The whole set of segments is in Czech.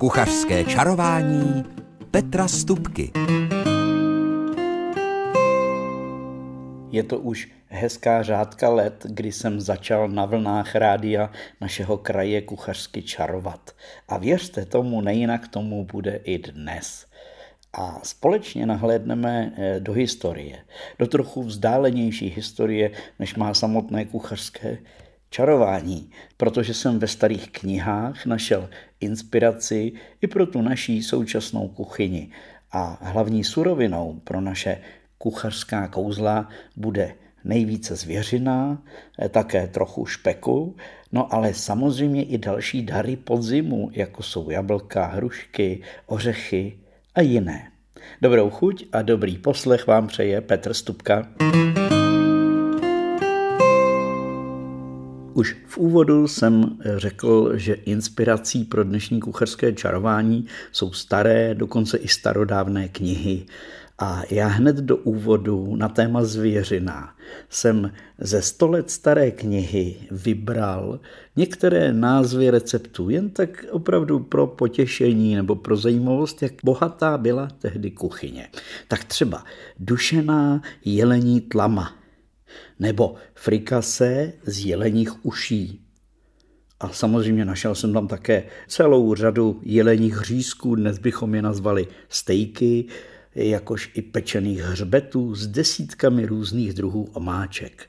Kuchařské čarování Petra Stupky. Je to už hezká řádka let, kdy jsem začal na vlnách rádia našeho kraje kuchařsky čarovat. A věřte tomu, nejinak tomu bude i dnes. A společně nahlédneme eh, do historie, do trochu vzdálenější historie, než má samotné kuchařské čarování, protože jsem ve starých knihách našel inspiraci i pro tu naší současnou kuchyni. A hlavní surovinou pro naše kuchařská kouzla bude nejvíce zvěřina, eh, také trochu špeku, no ale samozřejmě i další dary podzimu, jako jsou jablka, hrušky, ořechy a jiné. Dobrou chuť a dobrý poslech vám přeje Petr Stupka. Už v úvodu jsem řekl, že inspirací pro dnešní kuchařské čarování jsou staré, dokonce i starodávné knihy. A já hned do úvodu na téma zvěřina jsem ze 100 let staré knihy vybral některé názvy receptů, jen tak opravdu pro potěšení nebo pro zajímavost, jak bohatá byla tehdy kuchyně. Tak třeba dušená jelení tlama, nebo frikase z jeleních uší. A samozřejmě našel jsem tam také celou řadu jeleních hřízků, dnes bychom je nazvali stejky, jakož i pečených hřbetů s desítkami různých druhů omáček.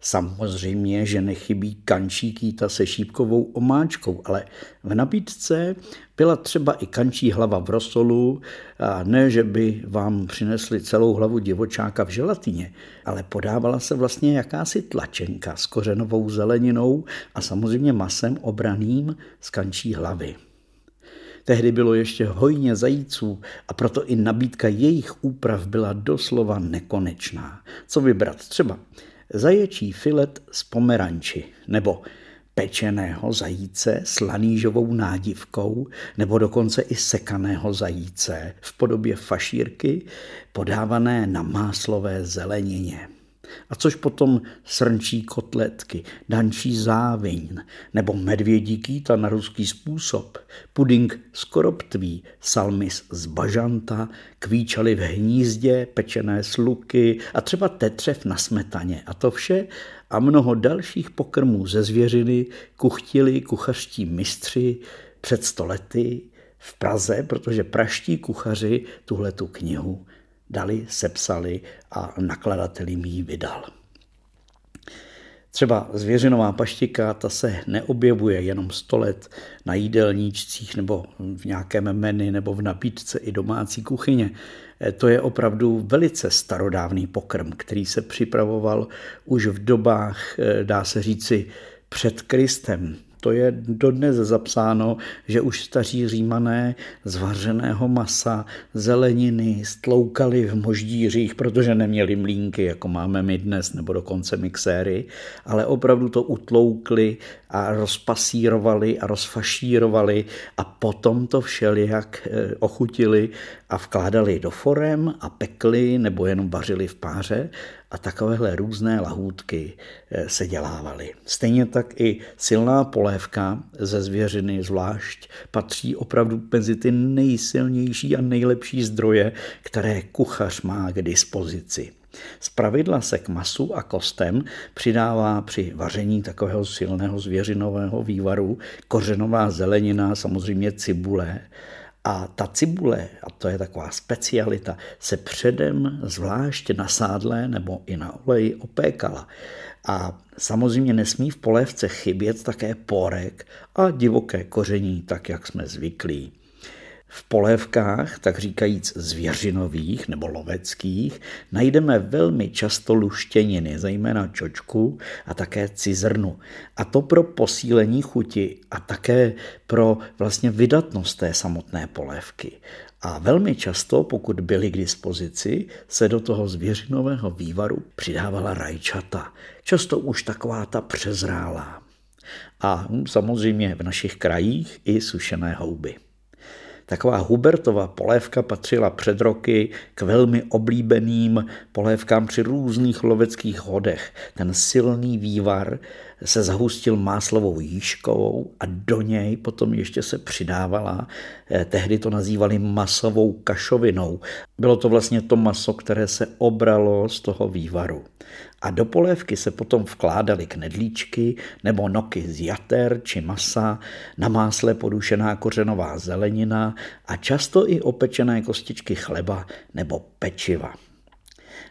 Samozřejmě, že nechybí kančí kýta se šípkovou omáčkou, ale v nabídce byla třeba i kančí hlava v rosolu, a ne, že by vám přinesli celou hlavu divočáka v želatině, ale podávala se vlastně jakási tlačenka s kořenovou zeleninou a samozřejmě masem obraným z kančí hlavy. Tehdy bylo ještě hojně zajíců a proto i nabídka jejich úprav byla doslova nekonečná. Co vybrat? Třeba zaječí filet z pomeranči nebo pečeného zajíce s lanížovou nádivkou nebo dokonce i sekaného zajíce v podobě fašírky podávané na máslové zelenině a což potom srnčí kotletky, dančí záviň nebo medvědí kýta na ruský způsob, puding z koroptví, salmis z bažanta, kvíčaly v hnízdě, pečené sluky a třeba tetřev na smetaně. A to vše a mnoho dalších pokrmů ze zvěřiny kuchtili kuchařští mistři před stolety v Praze, protože praští kuchaři tuhle tu knihu dali, sepsali a nakladatel jim ji vydal. Třeba zvěřinová paštika, ta se neobjevuje jenom 100 let na jídelníčcích nebo v nějakém menu nebo v nabídce i domácí kuchyně. To je opravdu velice starodávný pokrm, který se připravoval už v dobách, dá se říci, před Kristem, to je dodnes zapsáno, že už staří římané z vařeného masa, zeleniny stloukali v moždířích, protože neměli mlínky, jako máme my dnes, nebo dokonce mixéry, ale opravdu to utloukli a rozpasírovali a rozfašírovali a potom to všelijak eh, ochutili a vkládali do forem a pekli nebo jenom vařili v páře a takovéhle různé lahůdky eh, se dělávaly. Stejně tak i silná polévka ze zvěřiny zvlášť patří opravdu mezi ty nejsilnější a nejlepší zdroje, které kuchař má k dispozici. Z pravidla se k masu a kostem přidává při vaření takového silného zvěřinového vývaru kořenová zelenina, samozřejmě cibule a ta cibule, a to je taková specialita, se předem zvlášť na sádle nebo i na oleji opékala. A samozřejmě nesmí v polévce chybět také porek a divoké koření, tak jak jsme zvyklí. V polévkách, tak říkajíc zvěřinových nebo loveckých, najdeme velmi často luštěniny, zejména čočku a také cizrnu. A to pro posílení chuti a také pro vlastně vydatnost té samotné polévky. A velmi často, pokud byly k dispozici, se do toho zvěřinového vývaru přidávala rajčata. Často už taková ta přezrálá. A samozřejmě v našich krajích i sušené houby. Taková Hubertova polévka patřila před roky k velmi oblíbeným polévkám při různých loveckých hodech. Ten silný vývar se zahustil máslovou jížkovou a do něj potom ještě se přidávala, eh, tehdy to nazývali masovou kašovinou. Bylo to vlastně to maso, které se obralo z toho vývaru. A do polévky se potom vkládaly knedlíčky nebo noky z jater či masa, na másle podušená kořenová zelenina a často i opečené kostičky chleba nebo pečiva.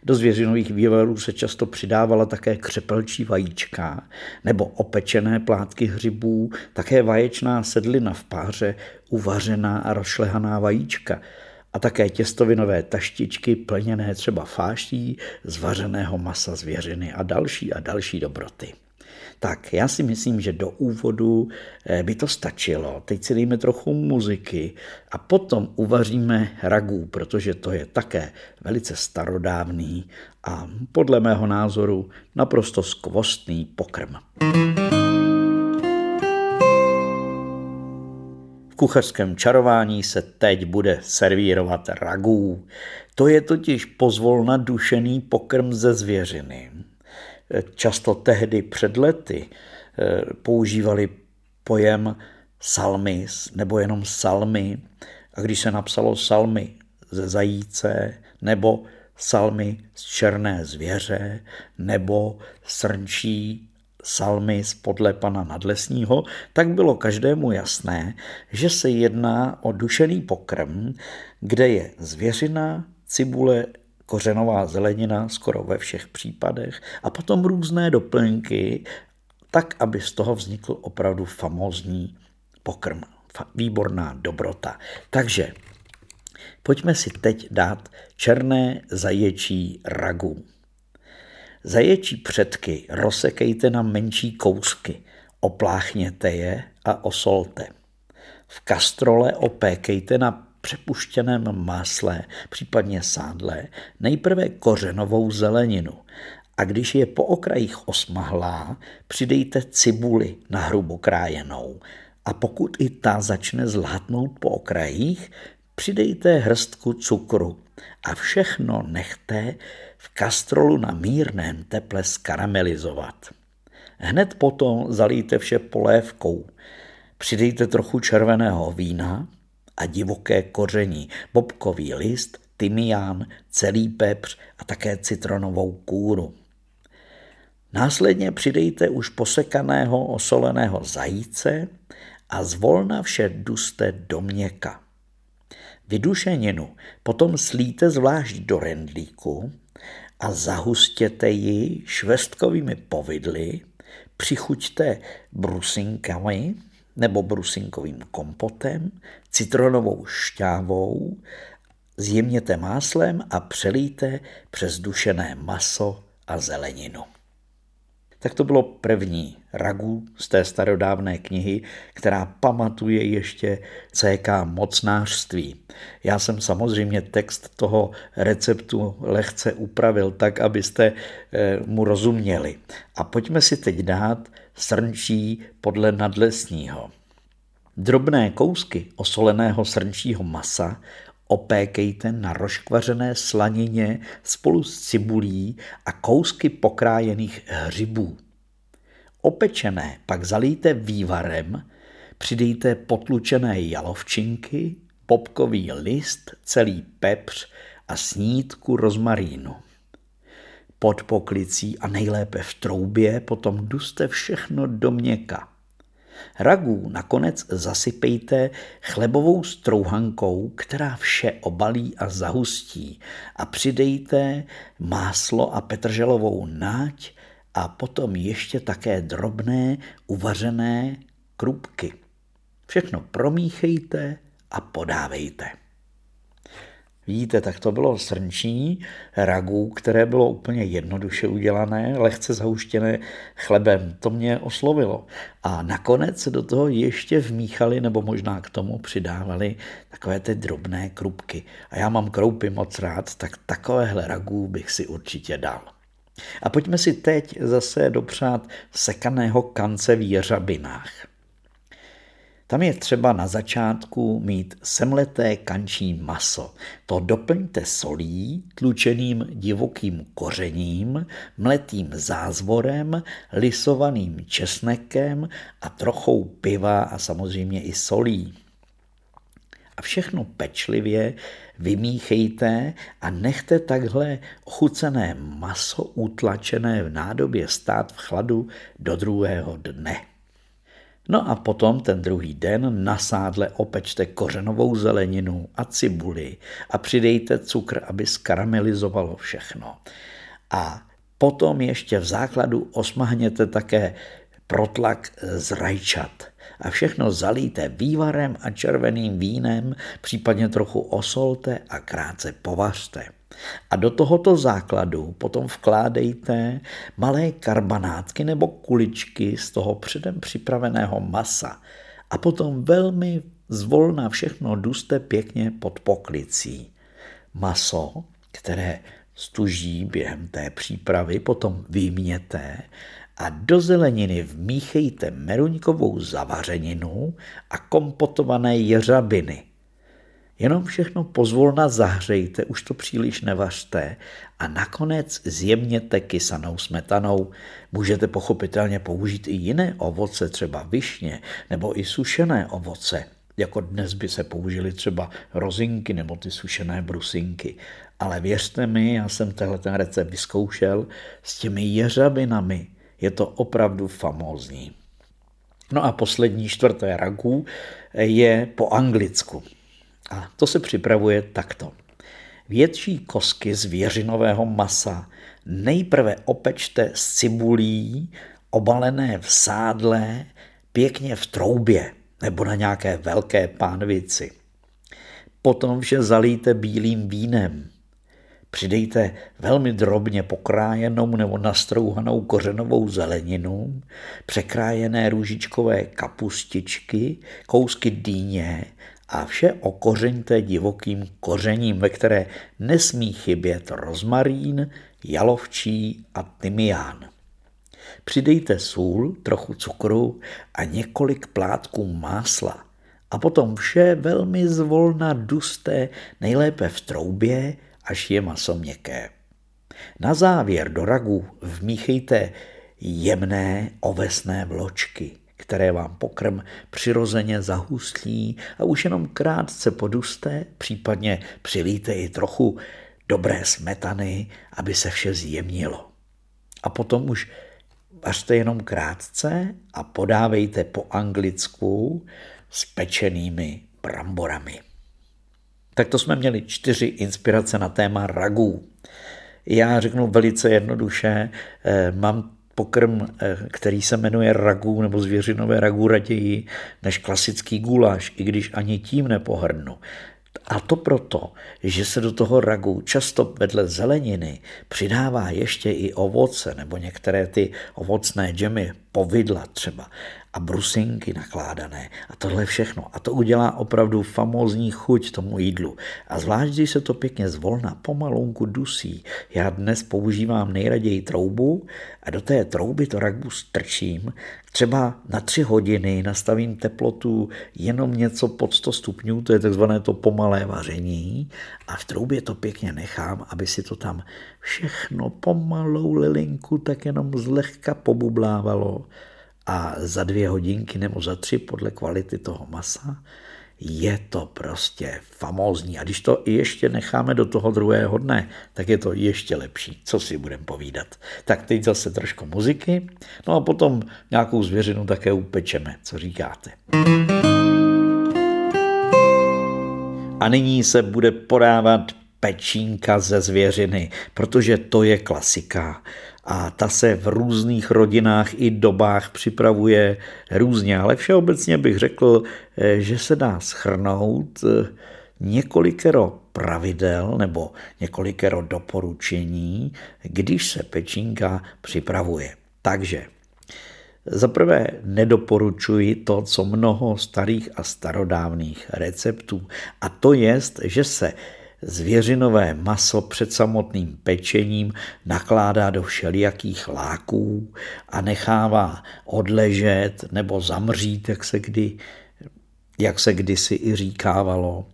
Do zvěřinových vývarů se často přidávala také křepelčí vajíčka nebo opečené plátky hřibů, také vaječná sedlina v páře, uvařená a rozšlehaná vajíčka a také těstovinové taštičky plněné třeba fáští z vařeného masa zvěřiny a další a další dobroty. Tak já si myslím, že do úvodu eh, by to stačilo. Teď si dejme trochu muziky a potom uvaříme ragu, protože to je také velice starodávný a podle mého názoru naprosto skvostný pokrm. V kuchařském čarování se teď bude servírovat ragů. To je totiž pozvolna dušený pokrm ze zvěřiny často tehdy před lety eh, používali pojem salmis nebo jenom salmy. A když se napsalo salmy ze zajíce nebo salmy z černé zvěře nebo srnčí salmy z podle pana nadlesního, tak bylo každému jasné, že se jedná o dušený pokrm, kde je zvěřina, cibule, kořenová zelenina skoro ve všech případech a potom různé doplňky, tak, aby z toho vznikl opravdu famózní pokrm, výborná dobrota. Takže pojďme si teď dát černé zaječí ragu. Zaječí předky rozsekejte na menší kousky, opláchněte je a osolte. V kastrole opékejte na přepuštěném másle, případně sádle, nejprve kořenovou zeleninu. A když je po okrajích osmahlá, přidejte cibuli na hrubo krájenou. A pokud i ta začne zlátnout po okrajích, přidejte hrstku cukru. A všechno nechte v kastrolu na mírném teple skaramelizovat. Hned potom zalijte vše polévkou. Přidejte trochu červeného vína a divoké koření, bobkový list, tymián, celý pepř a také citronovou kůru. Následně přidejte už posekaného osoleného zajíce a zvolna vše duste do měka. Vydušeninu potom slíte zvlášť do rendlíku a zahustěte ji švestkovými povidly, přichuťte brusinkami nebo brusinkovým kompotem, citronovou šťávou, zjemněte máslem a přelíte přes dušené maso a zeleninu. Tak to bylo první ragu z té starodávné knihy, která pamatuje ještě CK mocnářství. Já jsem samozřejmě text toho receptu lehce upravil tak, abyste eh, mu rozuměli. A pojďme si teď dát srnčí podle nadlesního. Drobné kousky osoleného srnčího masa opékejte na roškvařené slanině spolu s cibulí a kousky pokrájených hřibů. Opečené pak zalijte vývarem, přidejte potlučené jalovčinky, popkový list, celý pepř a snídku rozmarínu. Pod poklicí a nejlépe v troubě potom duste všechno do měka. Ragu nakonec zasypejte chlebovou strouhankou, která vše obalí a zahustí a přidejte máslo a petrželovou náť a potom ještě také drobné uvařené krupky. Všechno promíchejte a podávejte. Vidíte, tak to bylo srnční ragu, které bylo úplně jednoduše udělané, lehce zahuštěné chlebem. To mě oslovilo. A nakonec se do toho ještě vmíchali, nebo možná k tomu přidávali takové ty drobné krupky. A já mám kroupy moc rád, tak takovéhle ragu bych si určitě dal. A pojďme si teď zase dopřát sekaného kance v jeřabinách. Tam je třeba na začátku mít semleté kančí maso. To doplňte solí, tlučeným divokým kořením, mletým zázvorem, lisovaným česnekem a trochou piva a samozřejmě i solí. A všechno pečlivě vymíchejte a nechte takhle ochucené maso utlačené v nádobě stát v chladu do druhého dne. No a potom ten druhý den na sádle opečte kořenovou zeleninu a cibuli a přidejte cukr, aby skaramelizovalo všechno. A potom ještě v základu osmahněte také protlak z rajčat a všechno zalíte vývarem a červeným vínem, případně trochu osolte a krátce povařte. A do tohoto základu potom vkládejte malé karbanátky nebo kuličky z toho předem připraveného masa a potom velmi zvolna všechno duste pěkně pod poklicí. Maso, které stuží během té přípravy, potom vyměte a do zeleniny vmíchejte meruňkovou zavařeninu a kompotované jeřabiny – Jenom všechno pozvolna zahřejte, už to příliš nevařte a nakonec zjemněte kysanou smetanou. Můžete pochopitelně použít i jiné ovoce, třeba višně nebo i sušené ovoce. Jako dnes by se použily třeba rozinky nebo ty sušené brusinky. Ale věřte mi, já jsem tenhle ten recept vyzkoušel s těmi jeřabinami. Je to opravdu famózní. No a poslední čtvrté ragu je po anglicku. A to se připravuje takto. Větší kosky zvěřinového masa nejprve opečte s cibulí, obalené v sádle, pěkně v troubě nebo na nějaké velké pánvici. Potom vše zalíte bílým vínem. Přidejte velmi drobně pokrájenou nebo nastrouhanou kořenovou zeleninu, překrájené růžičkové kapustičky, kousky dýně a vše okořeňte divokým kořením, ve které nesmí chybět rozmarín, jalovčí a tymián. Přidejte sůl, trochu cukru a několik plátků másla a potom vše velmi zvolna duste, nejlépe v troubě, až je maso měkké. Na závěr do ragu vmíchejte jemné ovesné vločky – které vám pokrm přirozeně zahustlí a už jenom krátce poduste, případně přilíte i trochu dobré smetany, aby se vše zjemnilo. A potom už vařte jenom krátce a podávejte po anglicku s pečenými bramborami. Tak to jsme měli čtyři inspirace na téma ragů. Já řeknu velice jednoduše, eh, mám pokrm, eh, který se jmenuje ragu nebo zvěřinové ragu raději než klasický guláš, i když ani tím nepohrnu. A to proto, že se do toho ragu často vedle zeleniny přidává ještě i ovoce nebo některé ty ovocné džemy, povidla třeba a brusinky nakládané a tohle všechno. A to udělá opravdu famózní chuť tomu jídlu. A zvlášť, když se to pěkně zvolna pomalunku dusí. Já dnes používám nejraději troubu a do té trouby to ragu strčím. Třeba na tři hodiny nastavím teplotu jenom něco pod 100 stupňů, to je takzvané to pomalé vaření a v troubě to pěkně nechám, aby si to tam všechno pomalou lilinku tak jenom zlehka pobublávalo a za dvě hodinky nebo za tři podle kvality toho masa je to prostě famózní. A když to ještě necháme do toho druhého dne, tak je to ještě lepší. Co si budeme povídat. Tak teď zase trošku muziky, no a potom nějakou zvěřinu také upečeme. Co říkáte? A nyní se bude podávat pečínka ze zvěřiny, protože to je klasika. A ta se v různých rodinách i dobách připravuje různě, ale všeobecně bych řekl, eh, že se dá schrnout eh, několikero pravidel nebo několikero doporučení, když se pečínka připravuje. Takže za prvé nedoporučuji to, co mnoho starých a starodávných receptů, a to je, že se Zvěřinové maso před samotným pečením nakládá do všelijakých láků a nechává odležet nebo zamřít, jak se kdy jak se kdysi i říkávalo.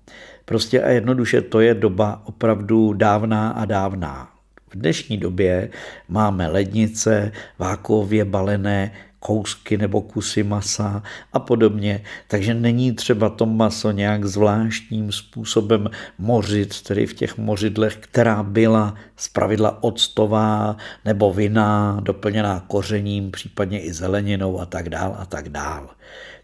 Prostě a jednoduše to je doba opravdu dávná a dávná. V dnešní době máme lednice, vákově balené kousky nebo kusy masa a podobně. Takže není třeba to maso nějak zvláštním způsobem mořit, tedy v těch mořidlech, která byla zpravidla octová nebo vinná, doplněná kořením, případně i zeleninou a tak dál a tak dál.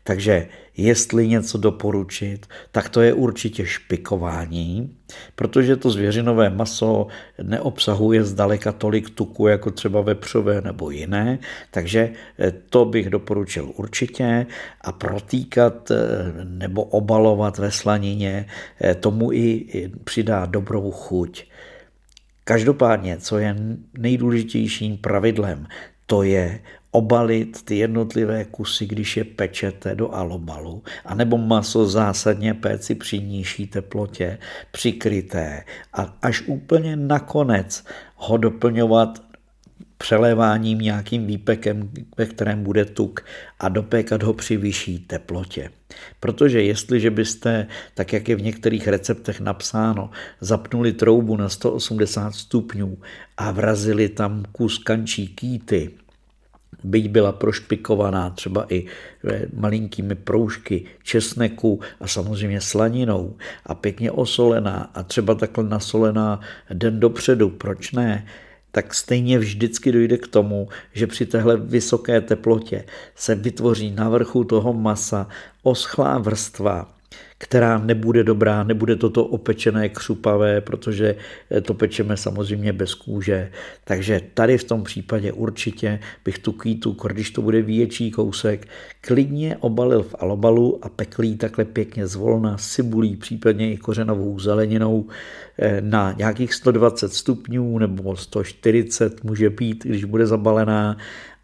Takže jestli něco doporučit, tak to je určitě špikování, protože to zvěřinové maso neobsahuje zdaleka tolik tuku jako třeba vepřové nebo jiné, takže eh, to bych doporučil určitě a protýkat eh, nebo obalovat ve slanině eh, tomu i přidá dobrou chuť. Každopádně, co je nejdůležitějším pravidlem, to je obalit ty jednotlivé kusy, když je pečete do alobalu, anebo maso zásadně péci při nižší teplotě, přikryté a až úplně nakonec ho doplňovat přeléváním nějakým výpekem, ve kterém bude tuk a dopékat ho při vyšší teplotě. Protože jestliže byste, tak jak je v některých receptech napsáno, zapnuli troubu na 180 stupňů a vrazili tam kus kančí kýty, byť byla prošpikovaná třeba i eh, malinkými proužky česneku a samozřejmě slaninou a pěkně osolená a třeba takhle nasolená den dopředu, proč ne? tak stejně vždycky dojde k tomu, že při téhle vysoké teplotě se vytvoří na vrchu toho masa oschlá vrstva, která nebude dobrá, nebude toto opečené křupavé, protože to pečeme samozřejmě bez kůže. Takže tady v tom případě určitě bych tu kýtu, když to bude větší kousek, klidně obalil v alobalu a peklí takhle pěkně zvolna, sibulí, případně i kořenovou zeleninou eh, na nějakých 120 stupňů nebo 140 může být, když bude zabalená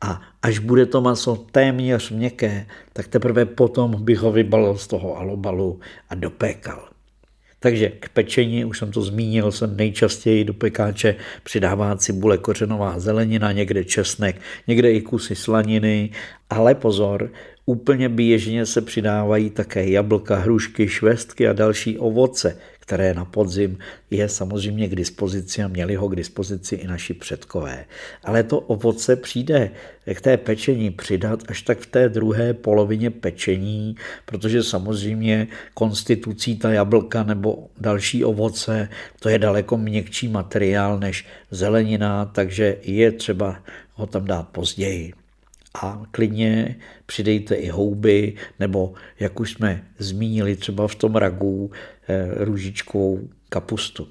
a až bude to maso téměř měkké, tak teprve potom bych ho vybalil z toho alobalu a dopékal. Takže k pečení, už jsem to zmínil, se nejčastěji do pekáče přidává cibule kořenová zelenina, někde česnek, někde i kusy slaniny, ale pozor, úplně běžně se přidávají také jablka, hrušky, švestky a další ovoce, které na podzim je samozřejmě k dispozici a měli ho k dispozici i naši předkové. Ale to ovoce přijde k té pečení přidat až tak v té druhé polovině pečení, protože samozřejmě konstitucí ta jablka nebo další ovoce, to je daleko měkčí materiál než zelenina, takže je třeba ho tam dát později a klidně přidejte i houby, nebo jak už jsme zmínili třeba v tom ragu, eh, růžičkovou kapustu.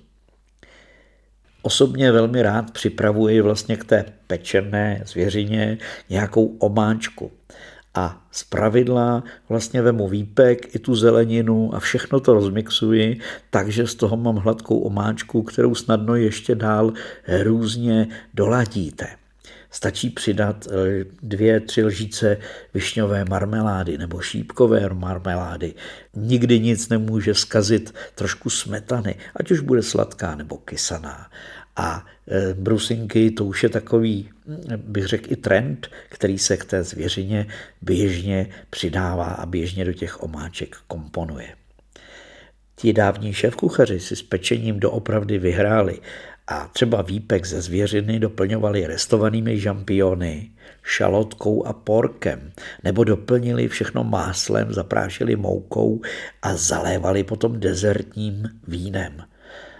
Osobně velmi rád připravuji vlastně k té pečené zvěřině nějakou omáčku. A z pravidla vlastně vemu výpek i tu zeleninu a všechno to rozmixuji, takže z toho mám hladkou omáčku, kterou snadno ještě dál různě doladíte. Stačí přidat eh, dvě, tři lžíce višňové marmelády nebo šípkové marmelády. Nikdy nic nemůže skazit trošku smetany, ať už bude sladká nebo kysaná. A eh, brusinky, to už je takový, bych řekl, i trend, který se k té zvěřině běžně přidává a běžně do těch omáček komponuje. Ti dávní šéfkuchaři si s pečením doopravdy vyhráli a třeba výpek ze zvěřiny doplňovali restovanými žampiony, šalotkou a porkem, nebo doplnili všechno máslem, zaprášili moukou a zalévali potom dezertním vínem.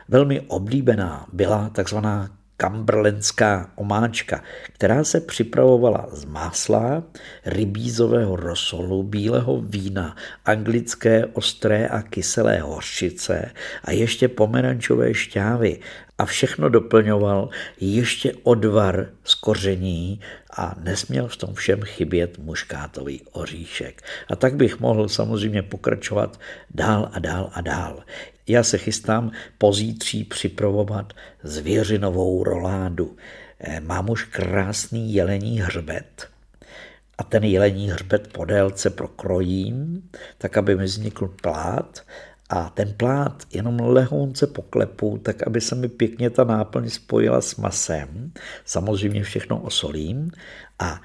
Velmi oblíbená byla takzvaná kamberlenská omáčka, která se připravovala z másla, rybízového rosolu, bílého vína, anglické ostré a kyselé hořčice a ještě pomerančové šťávy a všechno doplňoval ještě odvar z koření a nesměl v tom všem chybět muškátový oříšek. A tak bych mohl samozřejmě pokračovat dál a dál a dál. Já se chystám pozítří připravovat zvěřinovou roládu. Eh, mám už krásný jelení hřbet a ten jelení hřbet po délce prokrojím, tak aby mi vznikl plát a ten plát jenom lehonce poklepu, tak aby se mi pěkně ta náplň spojila s masem. Samozřejmě všechno osolím a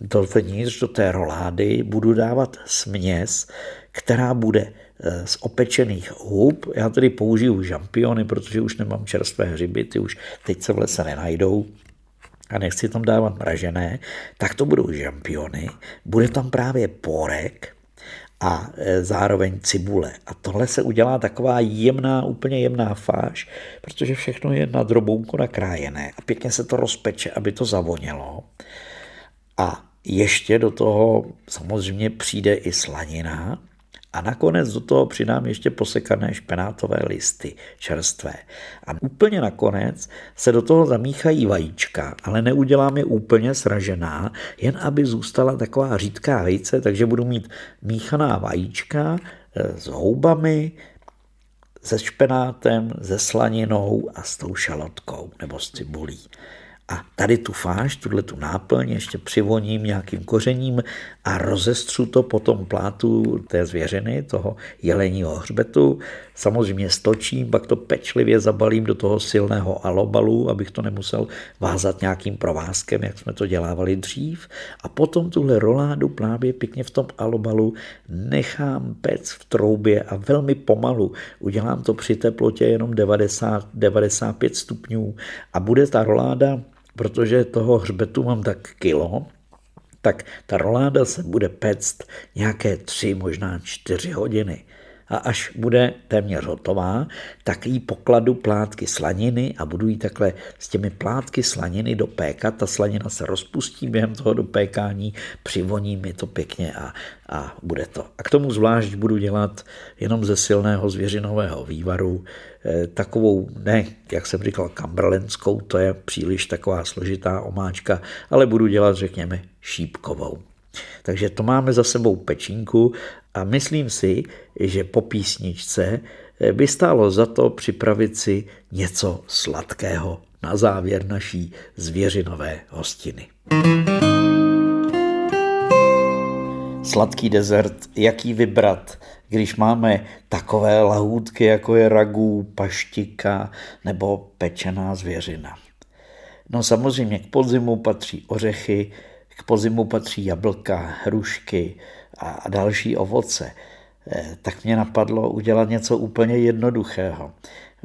dovnitř do té rolády budu dávat směs, která bude z opečených hub. Já tedy použiju žampiony, protože už nemám čerstvé hřiby, ty už teď se v lese nenajdou a nechci tam dávat mražené, tak to budou žampiony. Bude tam právě porek, a e, zároveň cibule. A tohle se udělá taková jemná, úplně jemná fáš, protože všechno je na drobounku nakrájené a pěkně se to rozpeče, aby to zavonělo. A ještě do toho samozřejmě přijde i slanina, a nakonec do toho přidám ještě posekané špenátové listy čerstvé. A úplně nakonec se do toho zamíchají vajíčka, ale neudělám je úplně sražená, jen aby zůstala taková řídká vejce, takže budu mít míchaná vajíčka eh, s houbami, se špenátem, se slaninou a s tou šalotkou nebo s cibulí. A tady tu fáš, tuhle tu náplň ještě přivoním nějakým kořením a rozestřu to po tom plátu té zvěřiny, toho jeleního hřbetu. Samozřejmě stočím, pak to pečlivě zabalím do toho silného alobalu, abych to nemusel vázat nějakým provázkem, jak jsme to dělávali dřív. A potom tuhle roládu právě pěkně v tom alobalu nechám pec v troubě a velmi pomalu. Udělám to při teplotě jenom 90-95 stupňů a bude ta roláda protože toho hřbetu mám tak kilo, tak ta roláda se bude péct nějaké tři, možná čtyři hodiny a až bude téměř hotová, tak jí pokladu plátky slaniny a budu jí takhle s těmi plátky slaniny dopékat. Ta slanina se rozpustí během toho dopékání, přivoní mi to pěkně a, a bude to. A k tomu zvlášť budu dělat jenom ze silného zvěřinového vývaru eh, takovou, ne, jak jsem říkal, kambrlenskou, to je příliš taková složitá omáčka, ale budu dělat, řekněme, šípkovou. Takže to máme za sebou pečínku a myslím si, že po písničce by stálo za to připravit si něco sladkého na závěr naší zvěřinové hostiny. Sladký dezert, jaký vybrat, když máme takové lahůdky, jako je ragů, paštika nebo pečená zvěřina. No samozřejmě k podzimu patří ořechy, k podzimu patří jablka, hrušky a další ovoce. Eh, tak mě napadlo udělat něco úplně jednoduchého.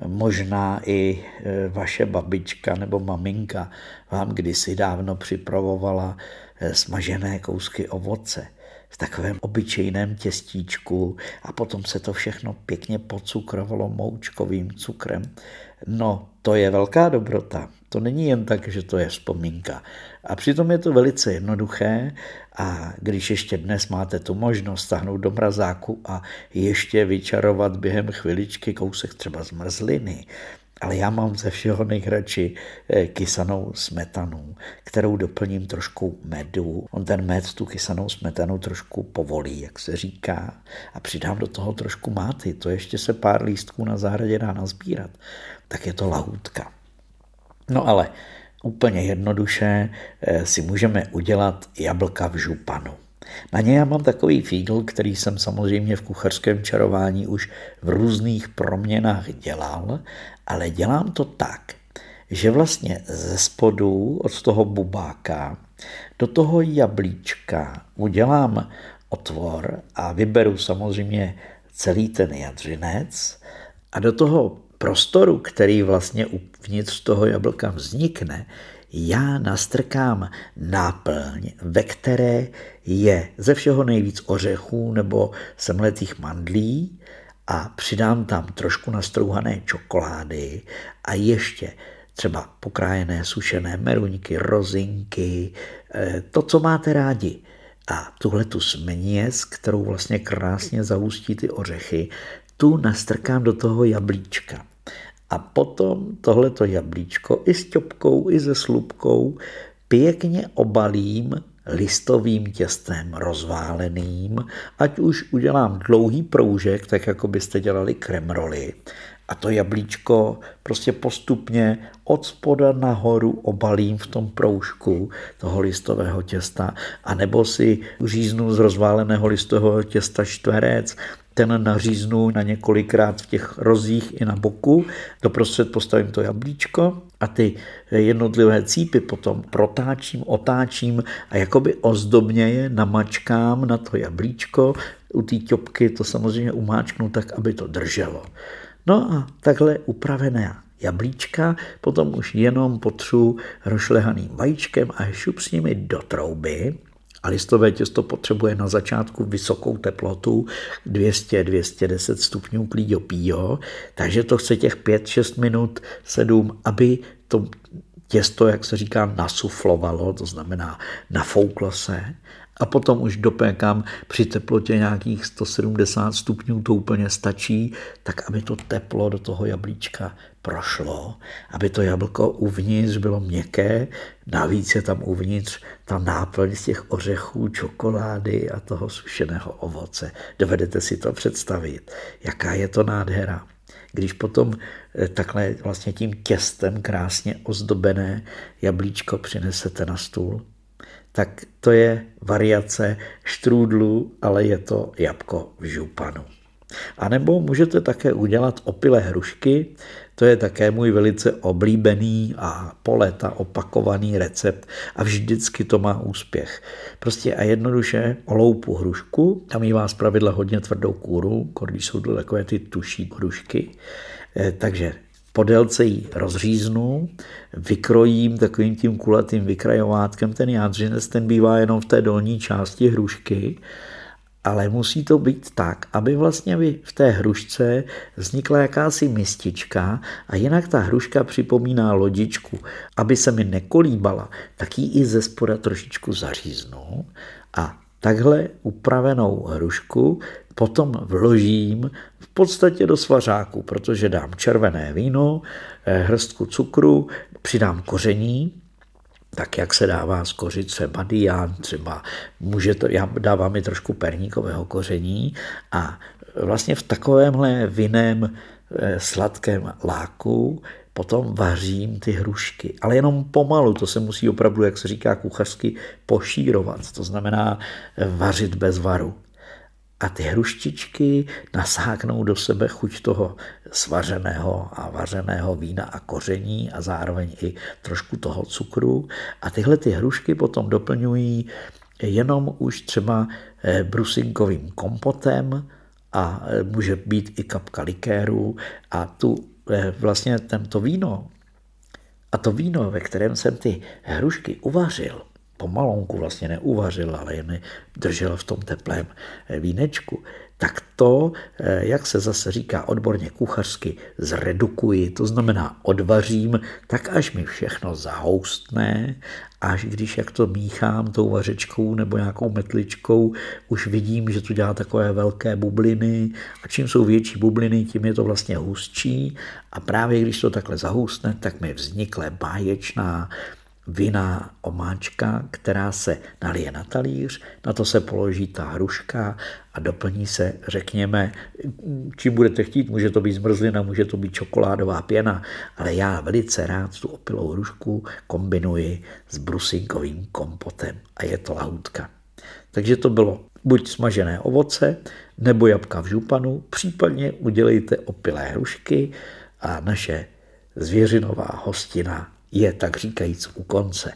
Možná i eh, vaše babička nebo maminka vám kdysi dávno připravovala eh, smažené kousky ovoce takovém obyčejném těstíčku a potom se to všechno pěkně pocukrovalo moučkovým cukrem. No, to je velká dobrota. To není jen tak, že to je vzpomínka. A přitom je to velice jednoduché a když ještě dnes máte tu možnost stáhnout do mrazáku a ještě vyčarovat během chviličky kousek třeba zmrzliny, ale já mám ze všeho nejradši eh, kysanou smetanu, kterou doplním trošku medu. On ten med tu kysanou smetanu trošku povolí, jak se říká, a přidám do toho trošku máty. To ještě se pár lístků na zahradě dá nazbírat. Tak je to lahůdka. No ale úplně jednoduše eh, si můžeme udělat jablka v županu. Na ně já mám takový fígl, který jsem samozřejmě v kuchařském čarování už v různých proměnách dělal, ale dělám to tak, že vlastně ze spodu od toho bubáka do toho jablíčka udělám otvor a vyberu samozřejmě celý ten jadřinec a do toho prostoru, který vlastně uvnitř toho jablka vznikne, já nastrkám náplň, ve které je ze všeho nejvíc ořechů nebo semletých mandlí a přidám tam trošku nastrouhané čokolády a ještě třeba pokrájené sušené meruňky, rozinky, eh, to, co máte rádi. A tuhle tu směs, kterou vlastně krásně zahustí ty ořechy, tu nastrkám do toho jablíčka. A potom tohleto jablíčko i s ťopkou, i se slupkou pěkně obalím listovým těstem rozváleným, ať už udělám dlouhý proužek, tak jako byste dělali kremroly, a to jablíčko prostě postupně od spoda nahoru obalím v tom proužku toho listového těsta, anebo si říznu z rozváleného listového těsta čtverec, ten naříznu na několikrát v těch rozích i na boku, doprostřed postavím to jablíčko a ty jednotlivé cípy potom protáčím, otáčím a jakoby ozdobně je namačkám na to jablíčko. U té ťopky to samozřejmě umáčknu tak, aby to drželo. No a takhle upravené jablíčka potom už jenom potřu rošlehaným vajíčkem a šup s nimi do trouby. A listové těsto potřebuje na začátku vysokou teplotu 200-210 stupňů klíďo píjo, takže to chce těch 5-6 minut, 7, aby to těsto, jak se říká, nasuflovalo, to znamená nafouklo se. A potom už dopékám při teplotě nějakých 170 stupňů, to úplně stačí, tak aby to teplo do toho jablíčka prošlo, aby to jablko uvnitř bylo měkké, navíc je tam uvnitř ta náplň z těch ořechů, čokolády a toho sušeného ovoce. Dovedete si to představit, jaká je to nádhera. Když potom eh, takhle vlastně tím těstem krásně ozdobené jablíčko přinesete na stůl, tak to je variace štrůdlu, ale je to jabko v županu. A nebo můžete také udělat opilé hrušky, to je také můj velice oblíbený a po léta opakovaný recept a vždycky to má úspěch. Prostě a jednoduše oloupu hrušku, tam jí vás pravidla hodně tvrdou kůru, když jsou to takové ty tuší hrušky, eh, takže po délce ji rozříznu, vykrojím takovým tím kulatým vykrajovátkem ten jádřinec, ten bývá jenom v té dolní části hrušky, ale musí to být tak, aby vlastně v té hrušce vznikla jakási mistička a jinak ta hruška připomíná lodičku. Aby se mi nekolíbala, tak ji i ze spoda trošičku zaříznu a takhle upravenou hrušku potom vložím v podstatě do svařáku, protože dám červené víno, eh, hrstku cukru, přidám koření, tak jak se dává z kořice badián, třeba můžete, já dávám i trošku perníkového koření a vlastně v takovémhle vinném eh, sladkém láku potom vařím ty hrušky, ale jenom pomalu, to se musí opravdu, jak se říká kuchařsky, pošírovat, to znamená eh, vařit bez varu a ty hruštičky nasáknou do sebe chuť toho svařeného a vařeného vína a koření a zároveň i trošku toho cukru. A tyhle ty hrušky potom doplňují jenom už třeba eh, brusinkovým kompotem a eh, může být i kapka likéru a tu eh, vlastně tento víno a to víno, ve kterém jsem ty hrušky uvařil, pomalonku vlastně neuvařil, ale jen držel v tom teplém eh, vínečku, tak to, eh, jak se zase říká odborně kuchařsky, zredukuji, to znamená odvařím, tak až mi všechno zahoustne, až když jak to míchám tou vařečkou nebo nějakou metličkou, už vidím, že to dělá takové velké bubliny. A čím jsou větší bubliny, tím je to vlastně hustší. A právě když to takhle zahoustne, tak mi vznikle báječná vinná omáčka, která se nalije na talíř, na to se položí ta hruška a doplní se, řekněme, čím budete chtít, může to být zmrzlina, může to být čokoládová pěna, ale já velice rád tu opilou hrušku kombinuji s brusinkovým kompotem a je to lahůdka. Takže to bylo buď smažené ovoce, nebo jabka v županu, případně udělejte opilé hrušky a naše zvěřinová hostina je tak říkajíc u konce.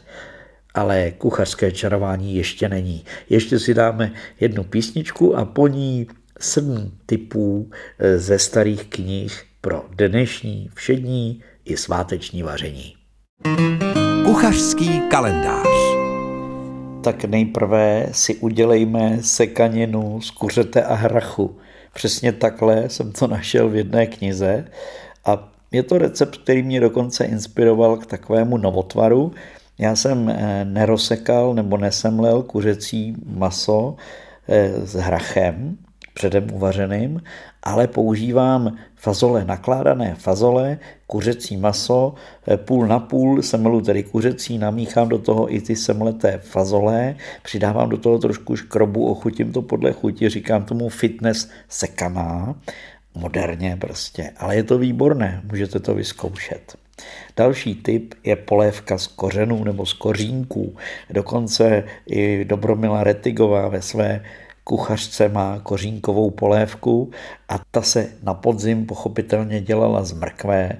Ale kuchařské čarování ještě není. Ještě si dáme jednu písničku a po ní sedm typů eh, ze starých knih pro dnešní, všední i sváteční vaření. Kuchařský kalendář Tak nejprve si udělejme sekaninu z kuřete a hrachu. Přesně takhle jsem to našel v jedné knize je to recept, který mě dokonce inspiroval k takovému novotvaru. Já jsem eh, nerosekal nebo nesemlel kuřecí maso eh, s hrachem, předem uvařeným, ale používám fazole, nakládané fazole, kuřecí maso, eh, půl na půl, semelu tedy kuřecí, namíchám do toho i ty semleté fazole, přidávám do toho trošku škrobu, ochutím to podle chuti, říkám tomu fitness sekaná moderně prostě, ale je to výborné, můžete to vyzkoušet. Další typ je polévka z kořenů nebo z kořínků. Dokonce i Dobromila Retigová ve své kuchařce má kořínkovou polévku a ta se na podzim pochopitelně dělala z mrkve,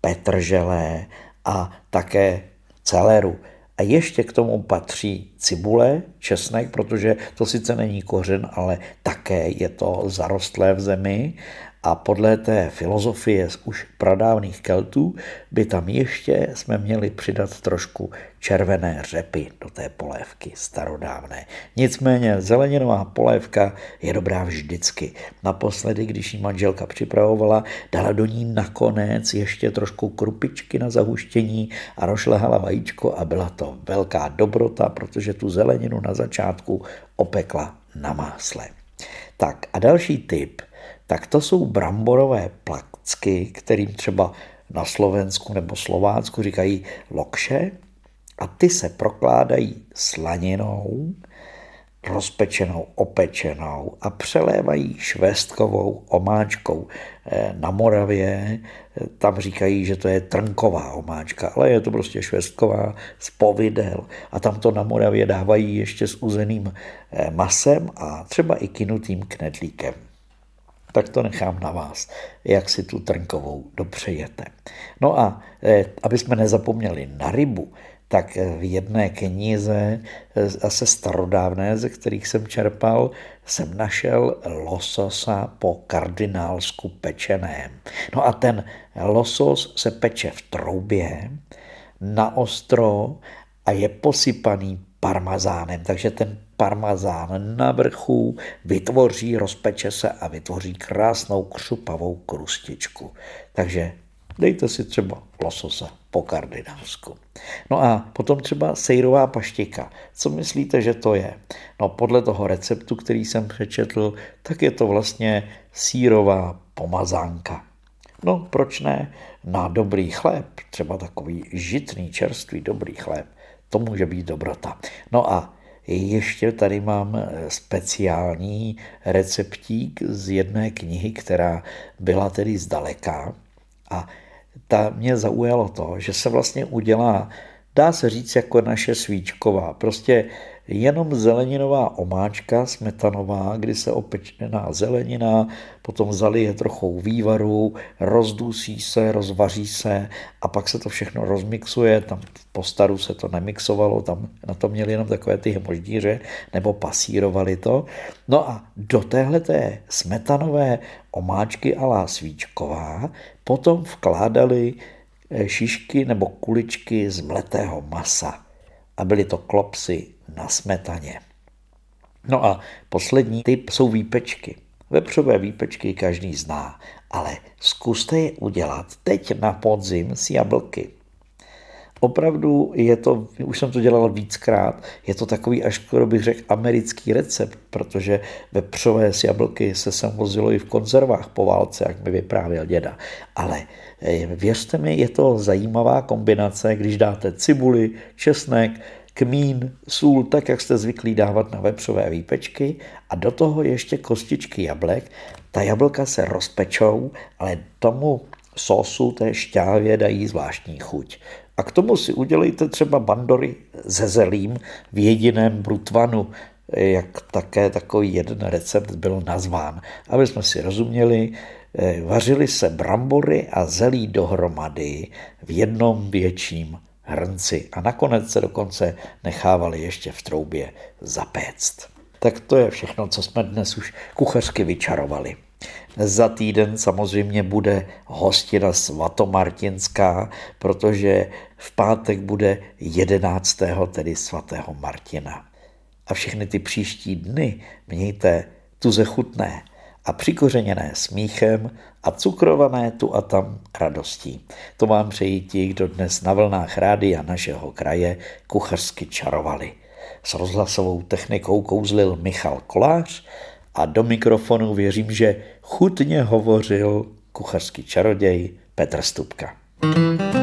petrželé a také celeru. A ještě k tomu patří cibule, česnek, protože to sice není kořen, ale také je to zarostlé v zemi a podle té filozofie z už pradávných Keltů by tam ještě jsme měli přidat trošku červené řepy do té polévky starodávné. Nicméně zeleninová polévka je dobrá vždycky. Naposledy, když ji manželka připravovala, dala do ní nakonec ještě trošku krupičky na zahuštění a rošlehala vajíčko a byla to velká dobrota, protože tu zeleninu na začátku opekla na másle. Tak a další tip – tak to jsou bramborové placky, kterým třeba na Slovensku nebo Slovácku říkají lokše a ty se prokládají slaninou, rozpečenou, opečenou a přelévají švestkovou omáčkou. Eh, na Moravě eh, tam říkají, že to je trnková omáčka, ale je to prostě švestková z povidel a tam to na Moravě dávají ještě s uzeným eh, masem a třeba i kinutým knedlíkem tak to nechám na vás, jak si tu trnkovou dopřejete. No a eh, aby jsme nezapomněli na rybu, tak v jedné knize, eh, zase starodávné, ze kterých jsem čerpal, jsem našel lososa po kardinálsku pečeném. No a ten losos se peče v troubě, na ostro a je posypaný parmazánem, takže ten parmazán na vrchu vytvoří, rozpeče se a vytvoří krásnou křupavou krustičku. Takže dejte si třeba lososa po kardinálsku. No a potom třeba sejrová paštika. Co myslíte, že to je? No podle toho receptu, který jsem přečetl, tak je to vlastně sírová pomazánka. No proč ne? Na dobrý chléb, třeba takový žitný, čerstvý dobrý chléb, to může být dobrota. No a ještě tady mám eh, speciální receptík z jedné knihy, která byla tedy zdaleka. A ta mě zaujalo to, že se vlastně udělá, dá se říct jako naše svíčková, prostě jenom zeleninová omáčka smetanová, kdy se opečená zelenina, potom zalije trochu vývaru, rozdusí se, rozvaří se a pak se to všechno rozmixuje, tam po staru se to nemixovalo, tam na to měli jenom takové ty moždíře, nebo pasírovali to. No a do téhle té smetanové omáčky alá svíčková potom vkládali eh, šišky nebo kuličky z mletého masa. A byly to klopsy na smetaně. No a poslední typ jsou výpečky. Vepřové výpečky každý zná, ale zkuste je udělat teď na podzim s jablky. Opravdu je to, už jsem to dělal víckrát, je to takový až skoro bych řekl americký recept, protože vepřové s jablky se sem i v konzervách po válce, jak mi vyprávěl děda. Ale eh, věřte mi, je to zajímavá kombinace, když dáte cibuli, česnek, kmín, sůl, tak jak jste zvyklí dávat na vepřové výpečky a do toho ještě kostičky jablek. Ta jablka se rozpečou, ale tomu sosu, té šťávě dají zvláštní chuť. A k tomu si udělejte třeba bandory ze zelím v jediném brutvanu, jak také takový jeden recept byl nazván. Aby jsme si rozuměli, eh, vařily se brambory a zelí dohromady v jednom větším hrnci a nakonec se dokonce nechávali ještě v troubě zapéct. Tak to je všechno, co jsme dnes už kuchařky vyčarovali. Za týden samozřejmě bude hostina svatomartinská, protože v pátek bude 11. tedy svatého Martina. A všechny ty příští dny mějte tuze chutné a přikořeněné smíchem a cukrované tu a tam radostí. To vám přejí ti, kdo dnes na vlnách rádia našeho kraje kuchařsky čarovali. S rozhlasovou technikou kouzlil Michal Kolář a do mikrofonu věřím, že chutně hovořil kuchařský čaroděj Petr Stupka. thank you